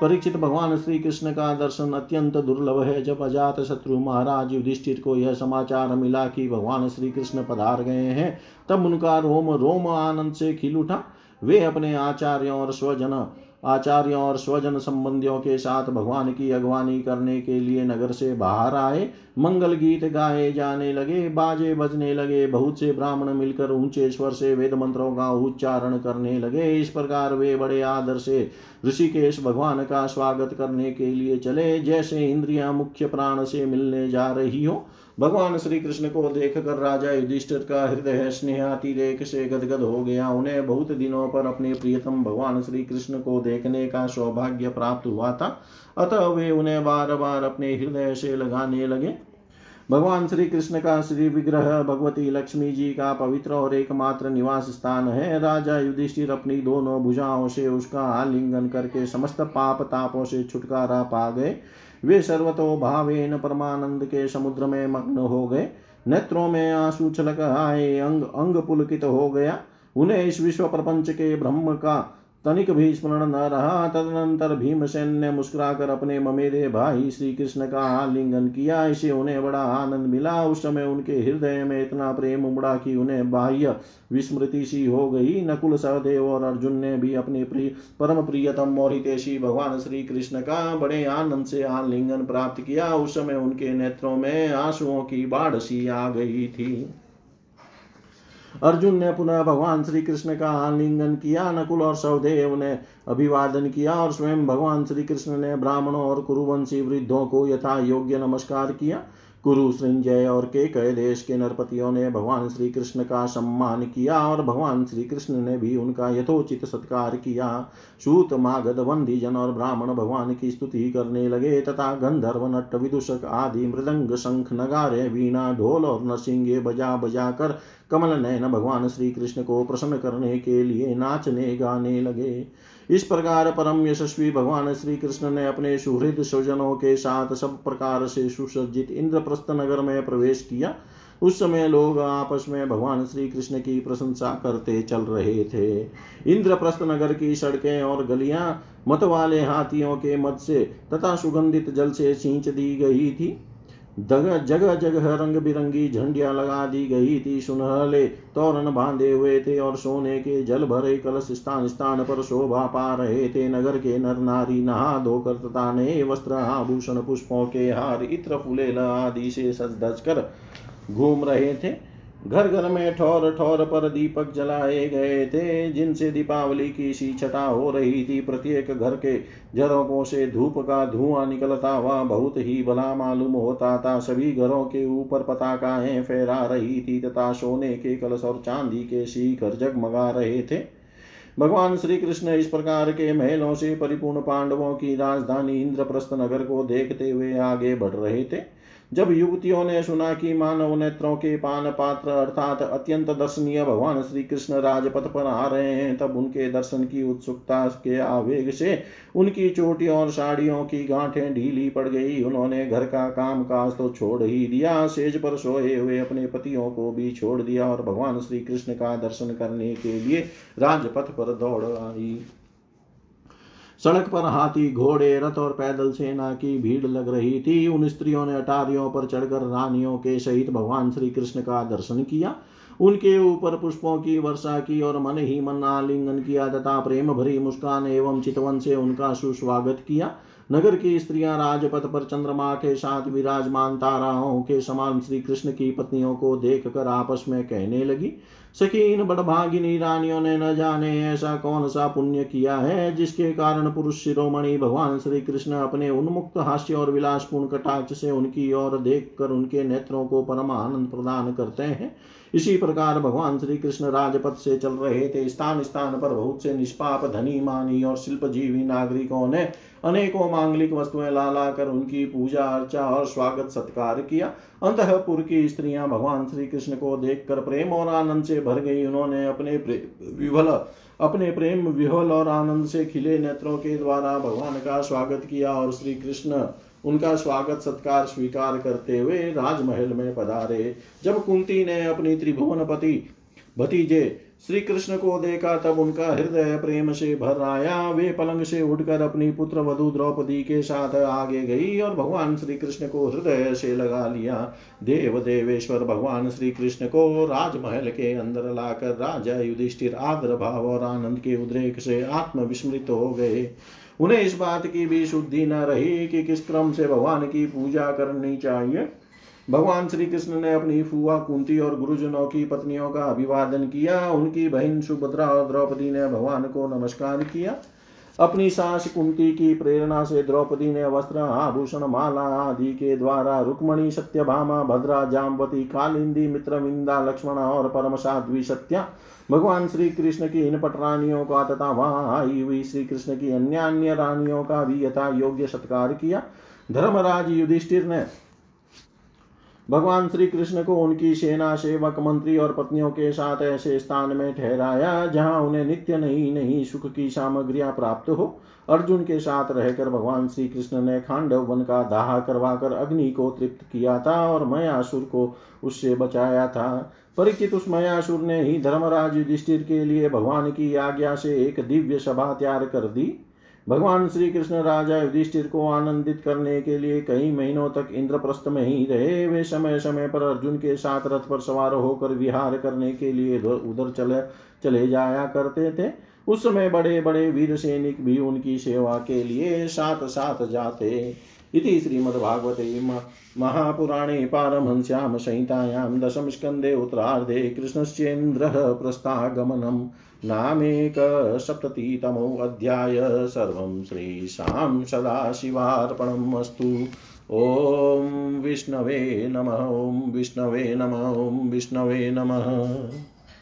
परीक्षित भगवान श्री कृष्ण का दर्शन अत्यंत दुर्लभ है। जब अजात शत्रु महाराज युधिष्ठिर को यह समाचार मिला कि भगवान श्री कृष्ण पधार गए हैं, तब उनका रोम रोम आनंद से खिल उठा। वे अपने आचार्यों और स्वजन, आचार्यों और स्वजन संबंधियों के साथ भगवान की अगवानी करने के लिए नगर से बाहर आए, मंगल गीत गाए जाने लगे, बाजे बजने लगे, बहुत से ब्राह्मण मिलकर ऊँचे स्वर से वेद मंत्रों का उच्चारण करने लगे। इस प्रकार वे बड़े आदर से ऋषिकेश भगवान का स्वागत करने के लिए चले। जैसे इंद्रिया मुख्य प्राण से मिलने जा रही हो भगवान श्री कृष्ण को देख कर राजा युधिष्ठिर का हृदय स्नेहातिरेक से गदगद हो गया। उन्हें बहुत दिनों पर अपने प्रियतम भगवान श्री कृष्ण को देखने का सौभाग्य प्राप्त हुआ था। अतः वे उन्हें बार बार अपने हृदय से लगाने लगे। भगवान श्री कृष्ण का श्री विग्रह भगवती लक्ष्मी जी का पवित्र और एकमात्र निवास स्थान है। राजा युधिष्ठिर अपनी दोनों भुजाओं से उसका आलिंगन करके समस्त पाप तापों से छुटकारा पा गए। वे सर्वतो भावेन परमानंद के समुद्र में मग्न हो गए। नेत्रों में आँसू छलक आए, अंग अंग पुलकित हो गया। उन्हें इस विश्व प्रपंच के ब्रह्म का तनिक भी स्मरण न रहा, तदनंतर भीमसेन ने मुस्कुराकर अपने ममेरे भाई श्री कृष्ण का आलिंगन किया। इसे उन्हें बड़ा आनंद मिला। उस समय उनके हृदय में इतना प्रेम उमड़ा कि उन्हें बाह्य विस्मृति सी हो गई। नकुल सहदेव और अर्जुन ने भी अपने प्रिय, परम प्रियतम और भगवान श्री कृष्ण का बड़े आनंद से आलिंगन प्राप्त किया। उस समय उनके नेत्रों में आंसुओं की बाढ़ सी आ गई थी। अर्जुन ने पुनः भगवान श्री कृष्ण का आलिंगन किया, नकुल और सौदेव ने अभिवादन किया और स्वयं भगवान श्री कृष्ण ने ब्राह्मणों और कुरुवंशी वृद्धों को यथा योग्य नमस्कार किया। कुरु सृंजय और के कई देश के नरपतियों ने भगवान श्री कृष्ण का सम्मान किया और भगवान श्री कृष्ण ने भी उनका यथोचित सत्कार किया। सूत, मागध वंदी जन और ब्राह्मण भगवान की स्तुति करने लगे तथा गंधर्व नट विदुषक आदि मृदंग, शंख, नगारे, वीणा, ढोल और नरसिंगे बजा बजा कर कमल नयन भगवान श्री कृष्ण को प्रसन्न करने के लिए नाचने, गाने लगे। इस प्रकार परम यशस्वी भगवान श्री कृष्ण ने अपने सुहृद स्वजनों के साथ सब प्रकार से सुसज्जित इंद्रप्रस्थ नगर में प्रवेश किया। उस समय लोग आपस में भगवान श्री कृष्ण की प्रशंसा करते चल रहे थे। इंद्रप्रस्थ नगर की सड़कें और गलियाँ मत वाले हाथियों के मत से तथा सुगंधित जल से सींच दी गई थी। जगह जगह रंग बिरंगी झंडियाँ लगा दी गई थी सुनहले। तोरण बांधे हुए थे और सोने के जल भरे कलश स्थान स्थान पर शोभा पा रहे थे। नगर के नर नारी नहा धोकर तथा नए वस्त्र आभूषण पुष्पों के हार इत्र फुले आदि से सज धज कर घूम रहे थे। घर घर में ठोर ठौर पर दीपक जलाए गए थे, जिनसे दीपावली की सी छटा हो रही थी। प्रत्येक घर के झरोकों से धूप का धुआँ निकलता हुआ बहुत ही भला मालूम होता था। सभी घरों के ऊपर पताकाएँ फहरा रही थी तथा सोने के कलश और चांदी के शिखर जगमगा रहे थे। भगवान श्री कृष्ण इस प्रकार के महलों से परिपूर्ण पांडवों की राजधानी इंद्रप्रस्थ नगर को देखते हुए आगे बढ़ रहे थे। जब युवतियों ने सुना कि मानव नेत्रों के पान पात्र अर्थात अत्यंत दर्शनीय भगवान श्री कृष्ण राजपथ पर आ रहे हैं, तब उनके दर्शन की उत्सुकता के आवेग से उनकी चोटियों और साड़ियों की गांठें ढीली पड़ गई। उन्होंने घर का काम काज तो छोड़ ही दिया, सेज पर सोए हुए अपने पतियों को भी छोड़ दिया और भगवान श्री कृष्ण का दर्शन करने के लिए राजपथ पर दौड़ आई। सड़क पर हाथी, घोड़े, रथ और पैदल सेना की भीड़ लग रही थी। उन स्त्रियों ने अटारियों पर चढ़कर रानियों के सहित भगवान श्री कृष्ण का दर्शन किया। उनके ऊपर पुष्पों की वर्षा की और मन ही मन आलिंगन किया तथा प्रेम भरी मुस्कान एवं चितवन से उनका सुस्वागत किया। नगर की स्त्रियाँ राजपथ पर चंद्रमा के साथ विराजमान ताराओं के समान श्री कृष्ण की पत्नियों को देख कर आपस में कहने लगी सखी इन बड़भागिनी रानियों ने न जाने ऐसा कौन सा पुण्य किया है जिसके कारण पुरुष शिरोमणि भगवान श्री कृष्ण अपने उन्मुक्त हास्य और विलासपूर्ण कटाक्ष से उनकी ओर देख कर उनके नेत्रों को परम आनंद प्रदान करते हैं? इसी प्रकार भगवान श्री कृष्ण राजपथ से चल रहे थे। स्थान स्थान पर बहुत से निष्पाप धनी मानी और शिल्पजीवी नागरिकों ने अनेकों मांगलिक वस्तुएँ ला ला कर उनकी पूजा अर्चा और स्वागत सत्कार किया। अंतपुर की स्त्रियाँ भगवान श्री कृष्ण को देखकर प्रेम और आनंद से भर गई। उन्होंने अपने विवल, अपने प्रेम विहल और आनंद से खिले नेत्रों के द्वारा भगवान का स्वागत किया और श्री कृष्ण उनका स्वागत, सत्कार, स्वीकार करते हुए राजमहल में पधारे। जब कुंती ने अपनी त्रिभुवन पति भतीजे श्री कृष्ण को देखा, तब उनका हृदय प्रेम से भर आया। वे पलंग से उठकर अपनी पुत्र वधु द्रौपदी के साथ आगे गई और भगवान श्री कृष्ण को हृदय से लगा लिया। देव देवेश्वर, भगवान श्री कृष्ण को राजमहल के अंदर लाकर राजा युधिष्ठिर आदर भाव और आनंद के उद्रेक से आत्म विस्मृत हो गए। उन्हें इस बात की भी शुद्धि न रही कि किस क्रम से भगवान की पूजा करनी चाहिए। भगवान श्री कृष्ण ने अपनी फुआ कुंती और गुरुजनों की पत्नियों का अभिवादन किया। उनकी बहन सुभद्रा और द्रौपदी ने भगवान को नमस्कार किया। अपनी सास कुंती की प्रेरणा से द्रौपदी ने वस्त्र, आभूषण, माला आदि के द्वारा रुक्मणी, सत्यभामा, भद्रा जामवती कालिंदी, मित्रविंदा, लक्ष्मण और परम साध्वी सत्या भगवान श्री कृष्ण की इन पट रानियों का तथा वहाँ आई हुई श्री कृष्ण की अन्य अन्य रानियों का भी यथा योग्य सत्कार किया। धर्मराज युधिष्ठिर ने भगवान श्री कृष्ण को उनकी सेना, सेवक, मंत्री और पत्नियों के साथ ऐसे स्थान में ठहराया, जहाँ उन्हें नित्य नहीं नहीं सुख की सामग्रियाँ प्राप्त हो। अर्जुन के साथ रहकर भगवान श्री कृष्ण ने खांडव वन का दाह करवाकर अग्नि को तृप्त किया था और मयासुर को उससे बचाया था। परिचित उस मयासुर ने ही धर्मराज युधिष्ठिर के लिए भगवान की आज्ञा से एक दिव्य सभा तैयार कर दी। भगवान श्री कृष्ण राजा युधिष्ठिर को आनंदित करने के लिए कई महीनों तक इंद्रप्रस्थ में ही रहे। वे समय समय पर अर्जुन के साथ रथ पर सवार होकर विहार करने के लिए उधर चले चले जाया करते थे। उस समय बड़े बड़े वीर सैनिक भी उनकी सेवा के लिए साथ साथ जाते। इति श्रीमद्भागवते महापुराणे पारमहंस्यां संहितायां दशमस्कन्धे उत्तरार्धे कृष्णश्चेन्द्रः प्रस्थागमनम्। नामेकसप्ततितमोऽध्याय सर्वं श्रीशां सदाशिवार्पणम् अस्तु। ॐ विष्णवे नमः ॐ विष्णवे नमः ॐ विष्णवे नमः।